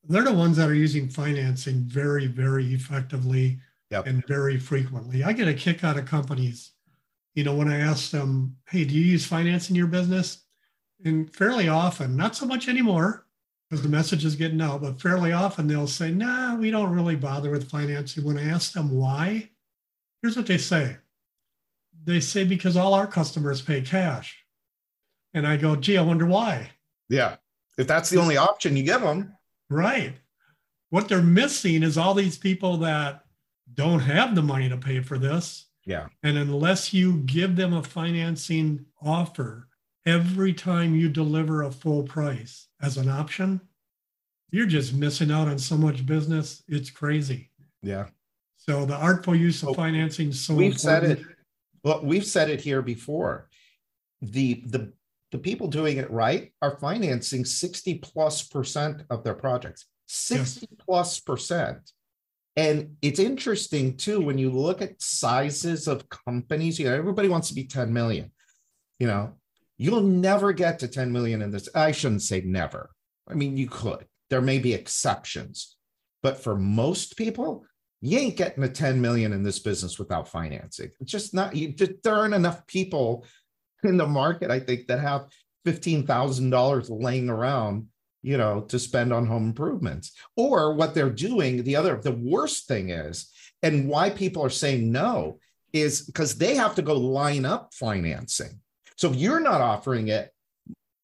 Speaker 1: they're the ones that are using financing very, very effectively yep. and very frequently. I get a kick out of companies, you know, when I ask them, hey, do you use finance in your business? And fairly often, not so much anymore because the message is getting out, but fairly often they'll say, nah, we don't really bother with financing. When I ask them why, here's what they say. They say, because all our customers pay cash. And I go, gee, I wonder why.
Speaker 3: Yeah. If that's the only option you give them.
Speaker 1: Right. What they're missing is all these people that don't have the money to pay for this.
Speaker 3: Yeah.
Speaker 1: And unless you give them a financing offer every time you deliver a full price as an option, you're just missing out on so much business. It's crazy.
Speaker 3: Yeah.
Speaker 1: So the artful use of oh, financing is so
Speaker 3: we've
Speaker 1: important.
Speaker 3: said it. Well, we've said it here before. The the the people doing it right are financing 60 plus percent of their projects 60 yes. plus percent and it's interesting too when you look at sizes of companies you know everybody wants to be 10 million you know you'll never get to 10 million in this i shouldn't say never i mean you could there may be exceptions but for most people you ain't getting to 10 million in this business without financing it's just not you just there aren't enough people in the market, I think, that have $15,000 laying around, you know, to spend on home improvements. Or what they're doing, the other, the worst thing is, and why people are saying no is because they have to go line up financing. So if you're not offering it,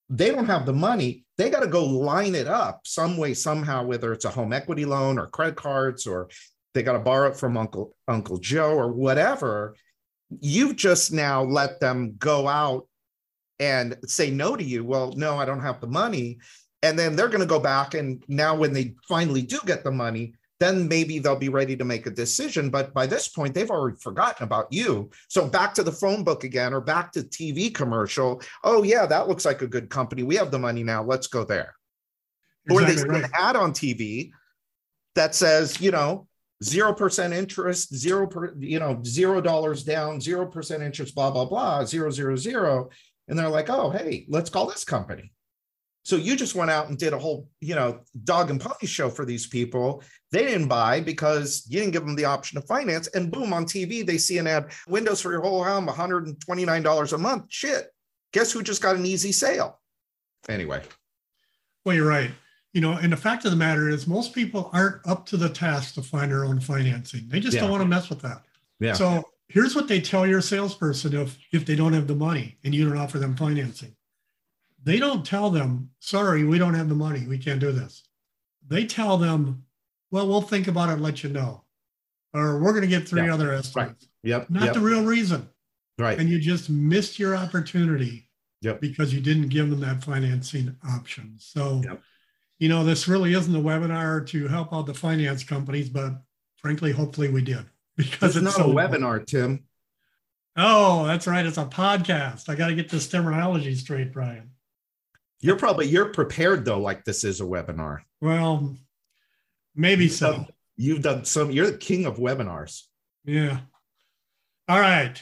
Speaker 3: they don't have the money. They got to go line it up some way, somehow, whether it's a home equity loan or credit cards, or they got to borrow it from Uncle Uncle Joe or whatever you've just now let them go out and say no to you. Well, no, I don't have the money. And then they're going to go back. And now, when they finally do get the money, then maybe they'll be ready to make a decision. But by this point, they've already forgotten about you. So back to the phone book again or back to TV commercial. Oh, yeah, that looks like a good company. We have the money now. Let's go there. Exactly or they right. an ad on TV that says, you know, zero percent interest, zero per, you know, zero dollars down, zero percent interest, blah blah blah, zero zero zero, and they're like, oh hey, let's call this company. So you just went out and did a whole, you know, dog and pony show for these people. They didn't buy because you didn't give them the option of finance. And boom, on TV, they see an ad, windows for your whole home, $129 a month. Shit. Guess who just got an easy sale? Anyway.
Speaker 1: Well, you're right you know, and the fact of the matter is, most people aren't up to the task to find their own financing. They just yeah. don't want to mess with that. Yeah. So here's what they tell your salesperson if if they don't have the money and you don't offer them financing. They don't tell them, sorry, we don't have the money. We can't do this. They tell them, well, we'll think about it and let you know. Or we're going to get three yeah. other estimates.
Speaker 3: Right. Yep.
Speaker 1: Not
Speaker 3: yep.
Speaker 1: the real reason.
Speaker 3: Right.
Speaker 1: And you just missed your opportunity
Speaker 3: Yep.
Speaker 1: because you didn't give them that financing option. So,
Speaker 3: Yep.
Speaker 1: You know, this really isn't a webinar to help out the finance companies, but frankly, hopefully we did because
Speaker 3: It's
Speaker 1: it's
Speaker 3: not a
Speaker 1: so
Speaker 3: webinar, Tim.
Speaker 1: Oh, that's right. It's a podcast. I got to get this terminology straight, Brian.
Speaker 3: You're probably you're prepared though, like this is a webinar.
Speaker 1: Well, maybe
Speaker 3: You've
Speaker 1: so.
Speaker 3: done- You've done some. You're the king of webinars.
Speaker 1: Yeah. All right.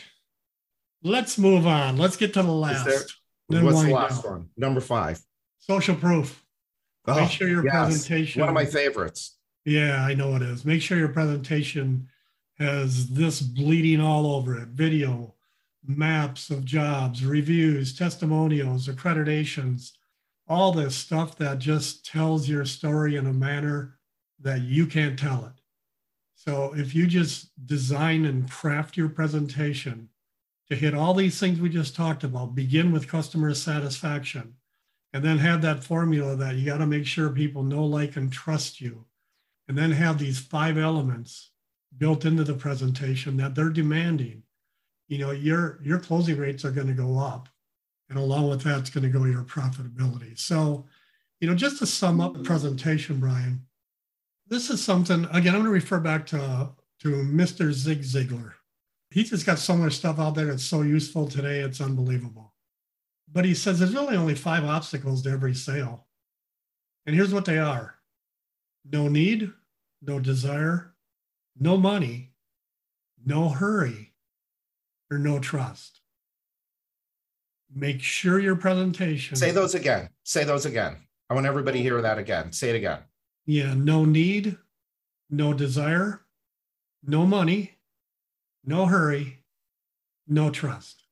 Speaker 1: Let's move on. Let's get to the last.
Speaker 3: there- What's the last
Speaker 1: down.
Speaker 3: one? Number five.
Speaker 1: Social proof.
Speaker 3: Oh,
Speaker 1: Make sure your
Speaker 3: yes.
Speaker 1: presentation.
Speaker 3: One of my favorites.
Speaker 1: Yeah, I know it is. Make sure your presentation has this bleeding all over it video, maps of jobs, reviews, testimonials, accreditations, all this stuff that just tells your story in a manner that you can't tell it. So if you just design and craft your presentation to hit all these things we just talked about, begin with customer satisfaction, and then have that formula that you got to make sure people know, like, and trust you. And then have these five elements built into the presentation that they're demanding. You know your your closing rates are going to go up and along with that it's going to go your profitability. So you know just to sum up the presentation brian this is something again i'm going to refer back to to mr zig ziglar. He's just got so much stuff out there that's so useful today it's unbelievable but he says there's really only five obstacles to every sale and here's what they are no need, no desire, no money, no hurry, or no trust. Make sure your presentation.
Speaker 3: Say those again. Say those again. I want everybody to hear that again. Say it again.
Speaker 1: Yeah, no need, no desire, no money, no hurry, no trust.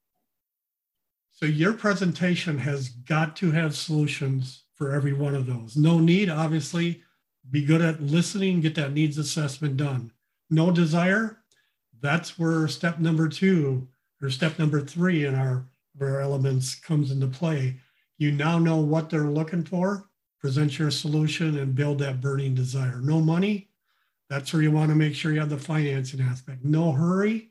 Speaker 1: So your presentation has got to have solutions for every one of those. No need, obviously, be good at listening, get that needs assessment done. No desire, that's where step number two or step number three in our, our elements comes into play. You now know what they're looking for, present your solution and build that burning desire. No money, that's where you want to make sure you have the financing aspect. No hurry,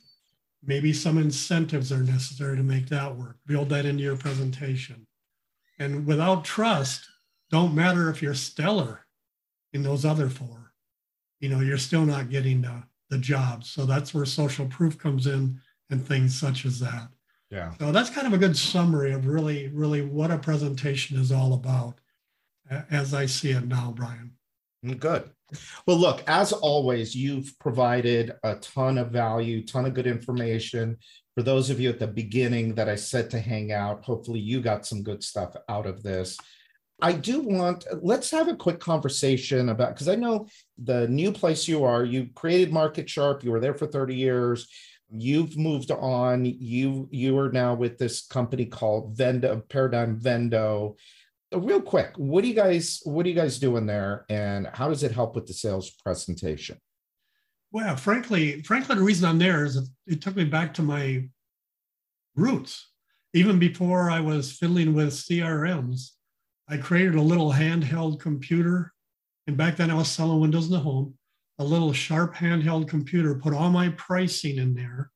Speaker 1: maybe some incentives are necessary to make that work. Build that into your presentation. And without trust, don't matter if you're stellar in those other four, you know, you're still not getting the, the job. So that's where social proof comes in and things such as that.
Speaker 3: Yeah.
Speaker 1: So that's kind of a good summary of really, really what a presentation is all about as I see it now, Brian.
Speaker 3: Mm, Good. Well, look, as always, you've provided a ton of value, ton of good information. For those of you at the beginning that I said to hang out, hopefully you got some good stuff out of this. I do want, let's have a quick conversation about, because I know the new place you are, you created MarketSharp, you were there for 30 years. You've moved on. You you are now with this company called Vendo, Paradigm Vendo Uh, real quick what do you guys what are you guys doing there and how does it help with the sales presentation
Speaker 1: Well, frankly, frankly, the reason I'm there is it, it took me back to my roots. Even before I was fiddling with CRMs, I created a little handheld computer. And back then I was selling Windows in the home, a little sharp handheld computer, put all my pricing in there,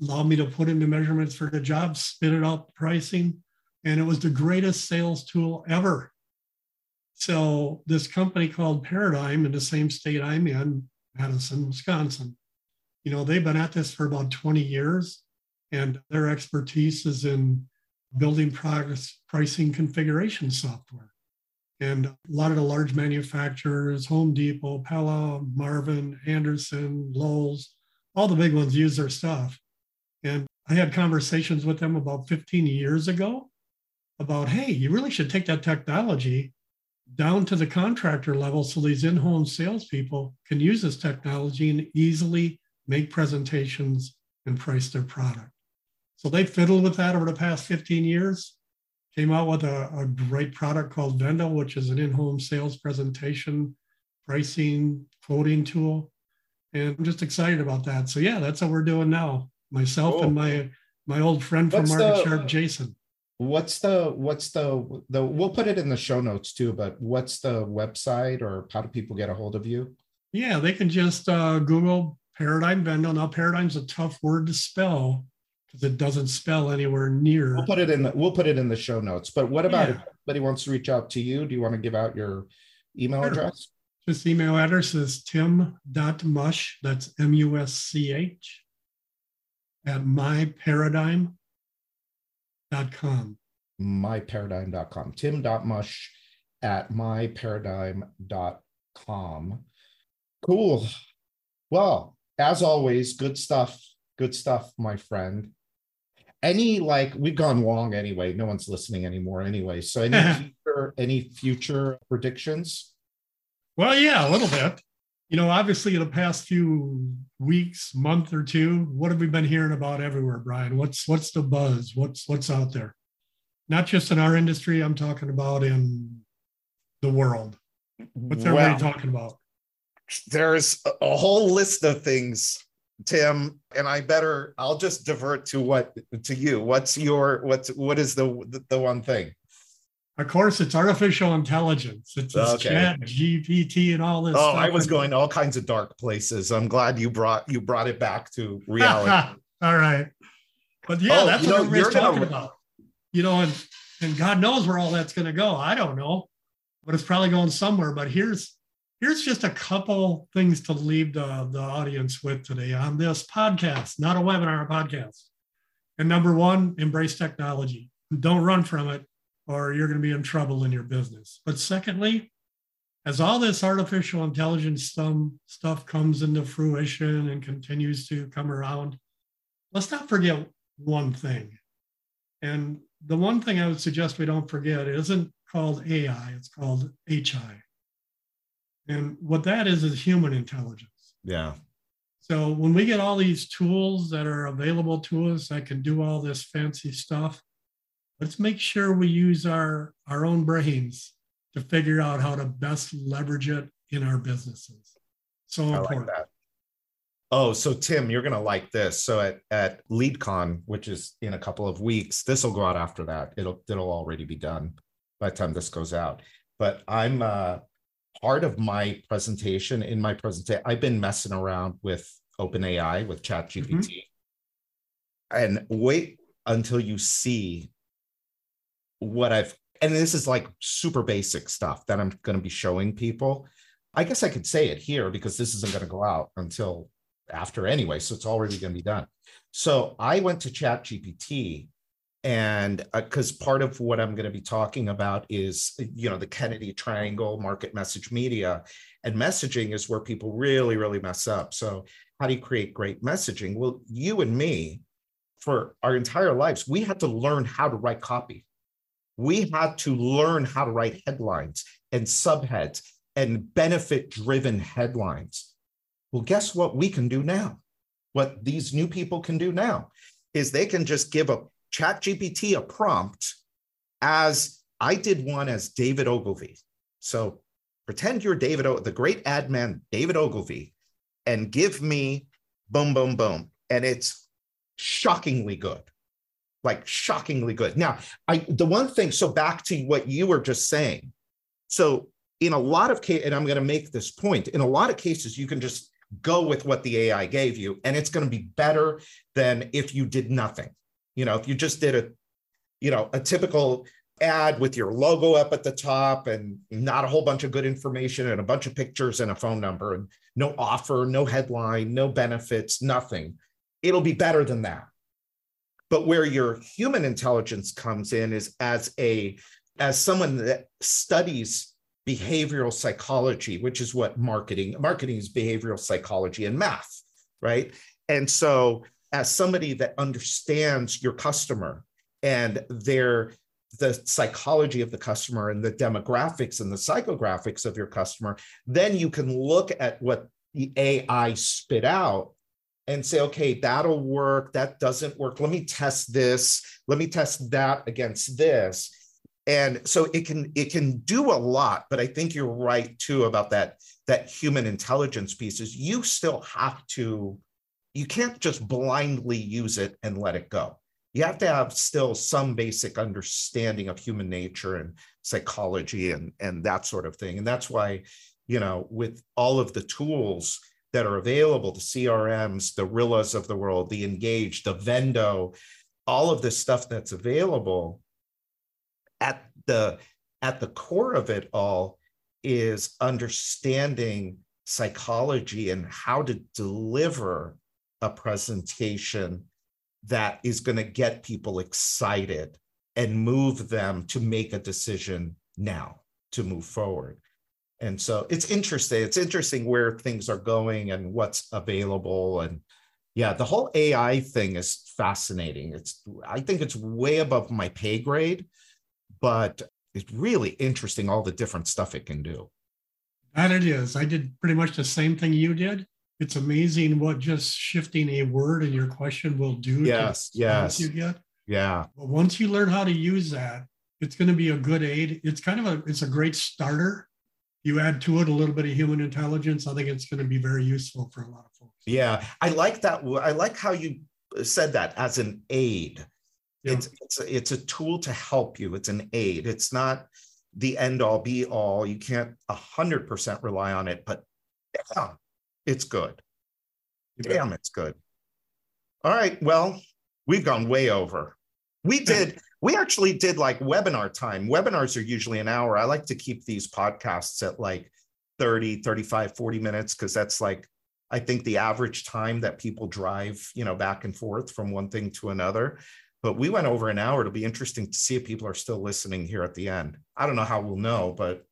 Speaker 1: allowed me to put in the measurements for the job, spit it out pricing. And it was the greatest sales tool ever. So this company called Paradigm in the same state I'm in, Madison, Wisconsin. You know, they've been at this for about 20 years, and their expertise is in building progress pricing configuration software. And a lot of the large manufacturers, Home Depot, Pella, Marvin, Andersen, Lowe's, all the big ones use their stuff. And I had conversations with them about 15 years ago about, hey, you really should take that technology down to the contractor level so these in-home salespeople can use this technology and easily make presentations and price their product. So they fiddled with that over the past 15 years, came out with a, a great product called Vendo, which is an in-home sales presentation, pricing, quoting tool. And I'm just excited about that. So yeah, that's what we're doing now. Myself
Speaker 3: Cool.
Speaker 1: and my my old friend from
Speaker 3: What's
Speaker 1: Market
Speaker 3: the-
Speaker 1: Sharp, Jason.
Speaker 3: What's the what's the the we'll put it in the show notes too but what's the website or how do people get a hold of you
Speaker 1: Yeah, they can just uh, Google Paradigm Vendo. Now, Paradigm's a tough word to spell because it doesn't spell anywhere near.
Speaker 3: We'll put it in. The, we'll put it in the show notes. But what about
Speaker 1: Yeah.
Speaker 3: if anybody wants to reach out to you? Do you want to give out your email
Speaker 1: Sure.
Speaker 3: address?
Speaker 1: This email address is tim.musch, that's M U S C H, at myparadigm.com.
Speaker 3: myparadigm.com. Tim.musch at myparadigm.com. Cool. Well, as always, good stuff. Good stuff, my friend. Any like we've gone long anyway. No one's listening anymore anyway. So any future, any future predictions?
Speaker 1: Well, yeah, a little bit. You know, obviously, in the past few weeks, month or two, what have we been hearing about everywhere, Brian? What's what's the buzz? What's what's out there? Not just in our industry. I'm talking about in the world. What's everybody
Speaker 3: Well,
Speaker 1: talking about?
Speaker 3: there's a- whole list of things tim and i better i'll just divert to what to you what's your what's what is the the, the one thing
Speaker 1: Of course, it's artificial intelligence. It's,
Speaker 3: Okay.
Speaker 1: chat, GPT, and all this.
Speaker 3: oh i was going all kinds of dark places i'm glad you brought you brought it back to reality
Speaker 1: all right. But yeah,
Speaker 3: Oh,
Speaker 1: that's what
Speaker 3: know,
Speaker 1: everybody's
Speaker 3: you're gonna-
Speaker 1: talking about. You know, and and God knows where all that's going to go. I don't know, but it's probably going somewhere. But here's here's just a couple things to leave the the audience with today on this podcast, not a webinar, a podcast. And number one, embrace technology. Don't run from it, or you're going to be in trouble in your business. But secondly, as all this artificial intelligence stuff comes into fruition and continues to come around, let's not forget one thing. And the one thing I would suggest we don't forget isn't called AI, it's called HI. And what that is is human intelligence.
Speaker 3: yeah
Speaker 1: So when we get all these tools that are available to us that can do all this fancy stuff, let's make sure we use our, our own brains to figure out how to best leverage it in our businesses. So important.
Speaker 3: like that. Oh so tim you're gonna like this. So at at leadcon which is in a couple of weeks this will go out after that. It'll it'll already be done by the time this goes out. But i'm uh part of my presentation in my presentation i've been messing around with openai with chat gpt and wait until you see what i've and this is like super basic stuff that i'm going to be showing people. I guess i could say it here because this isn't going to go out until after anyway so it's already going to be done. So i went to chat gpt and uh, because part of what i'm going to be talking about is you know the kennedy triangle market message media and messaging is where people really really mess up. So how do you create great messaging? Well you and me for our entire lives we had to learn how to write copy we had to learn how to write headlines and subheads and benefit driven headlines. Well guess what we can do now? What these new people can do now is they can just give a chat gpt a prompt as i did one as david ogilvy. So pretend you're david o- the great ad man david ogilvy and give me boom boom boom. And it's shockingly good like shockingly good. Now i the one thing so back to what you were just saying. So in a lot of cases and i'm going to make this point in a lot of cases you can just go with what the ai gave you and it's going to be better than if you did nothing. You know if you just did a you know a typical ad with your logo up at the top and not a whole bunch of good information and a bunch of pictures and a phone number and no offer no headline no benefits nothing. It'll be better than that but where your human intelligence comes in is as a as someone that studies behavioral psychology which is what marketing marketing is behavioral psychology and math right? And so as somebody that understands your customer and their the psychology of the customer and the demographics and the psychographics of your customer then you can look at what the ai spit out and say, okay, that'll work. That doesn't work. Let me test this. Let me test that against this. And so it can it can do a lot, but I think you're right too about that that human intelligence piece is you still have to you can't just blindly use it and let it go. You have to have still some basic understanding of human nature and psychology and and that sort of thing. And that's why, you know, with all of the tools that are available, the CRMs, the Rillas of the world, the Engage, the Vendo, all of this stuff that's available at the at the core of it all is understanding psychology and how to deliver a presentation that is going to get people excited and move them to make a decision now to move forward. And so it's interesting. It's interesting where things are going and what's available. And yeah, the whole AI thing is fascinating. It's I think it's way above my pay grade, but it's really interesting all the different stuff it can do.
Speaker 1: That it is. I did pretty much the same thing you did. It's amazing what just shifting a word in your question will do.
Speaker 3: Yes, yes.
Speaker 1: You get.
Speaker 3: Yeah.
Speaker 1: But once you learn how to use that, it's going to be a good aid. It's kind of a it's a great starter. You add to it a little bit of human intelligence. I think it's going to be very useful for a lot of folks.
Speaker 3: Yeah, I like that. I like how you said that as an aid. Yeah. It's it's a, it's a tool to help you. It's an aid. It's not the end all be all. You can't a hundred percent rely on it, but yeah, it's good. Damn, it's good. All right. Well, we've gone way over. We did, we actually did like webinar time. Webinars are usually an hour. I like to keep these podcasts at like 30, 35, 40 minutes because that's like, I think the average time that people drive, you know, back and forth from one thing to another. But we went over an hour. It'll be interesting to see if people are still listening here at the end. I don't know how we'll know, but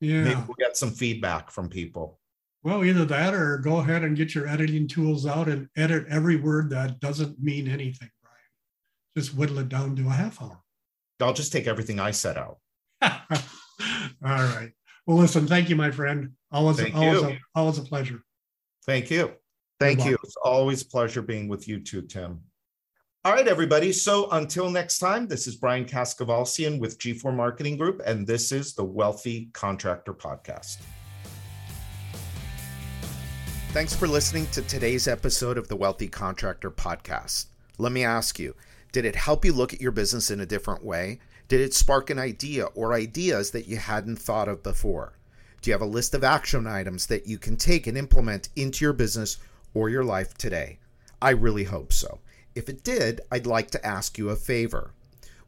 Speaker 3: yeah. maybe we'll get some feedback from people.
Speaker 1: Well, either that or go ahead and get your editing tools out and edit every word that doesn't mean anything. Just whittle it down to a half hour.
Speaker 3: I'll just take everything I set out.
Speaker 1: All right. Well, listen, thank you, my friend. Always, thank always, you. A, always a pleasure.
Speaker 3: Thank you. Thank You're you. Welcome. It's always a pleasure being with you too, Tim. All right, everybody. So until next time, this is Brian Kaskavalciyan with G4 Marketing Group, and this is the Wealthy Contractor Podcast. Thanks for listening to today's episode of the Wealthy Contractor Podcast. Let me ask you did it help you look at your business in a different way? Did it spark an idea or ideas that you hadn't thought of before? Do you have a list of action items that you can take and implement into your business or your life today? I really hope so. If it did, I'd like to ask you a favor.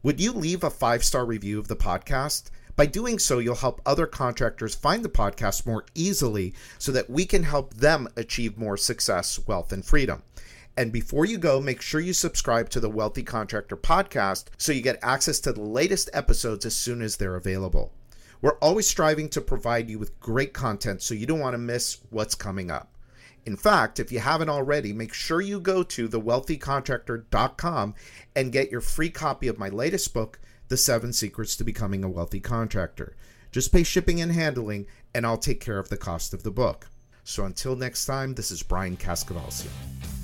Speaker 3: Would you leave a five star review of the podcast? By doing so, you'll help other contractors find the podcast more easily so that we can help them achieve more success, wealth, and freedom. And before you go, make sure you subscribe to the Wealthy Contractor podcast so you get access to the latest episodes as soon as they're available. We're always striving to provide you with great content so you don't want to miss what's coming up. In fact, if you haven't already, make sure you go to thewealthycontractor.com and get your free copy of my latest book, The Seven Secrets to Becoming a Wealthy Contractor. Just pay shipping and handling, and I'll take care of the cost of the book. So until next time, this is Brian Kaskavalciyan.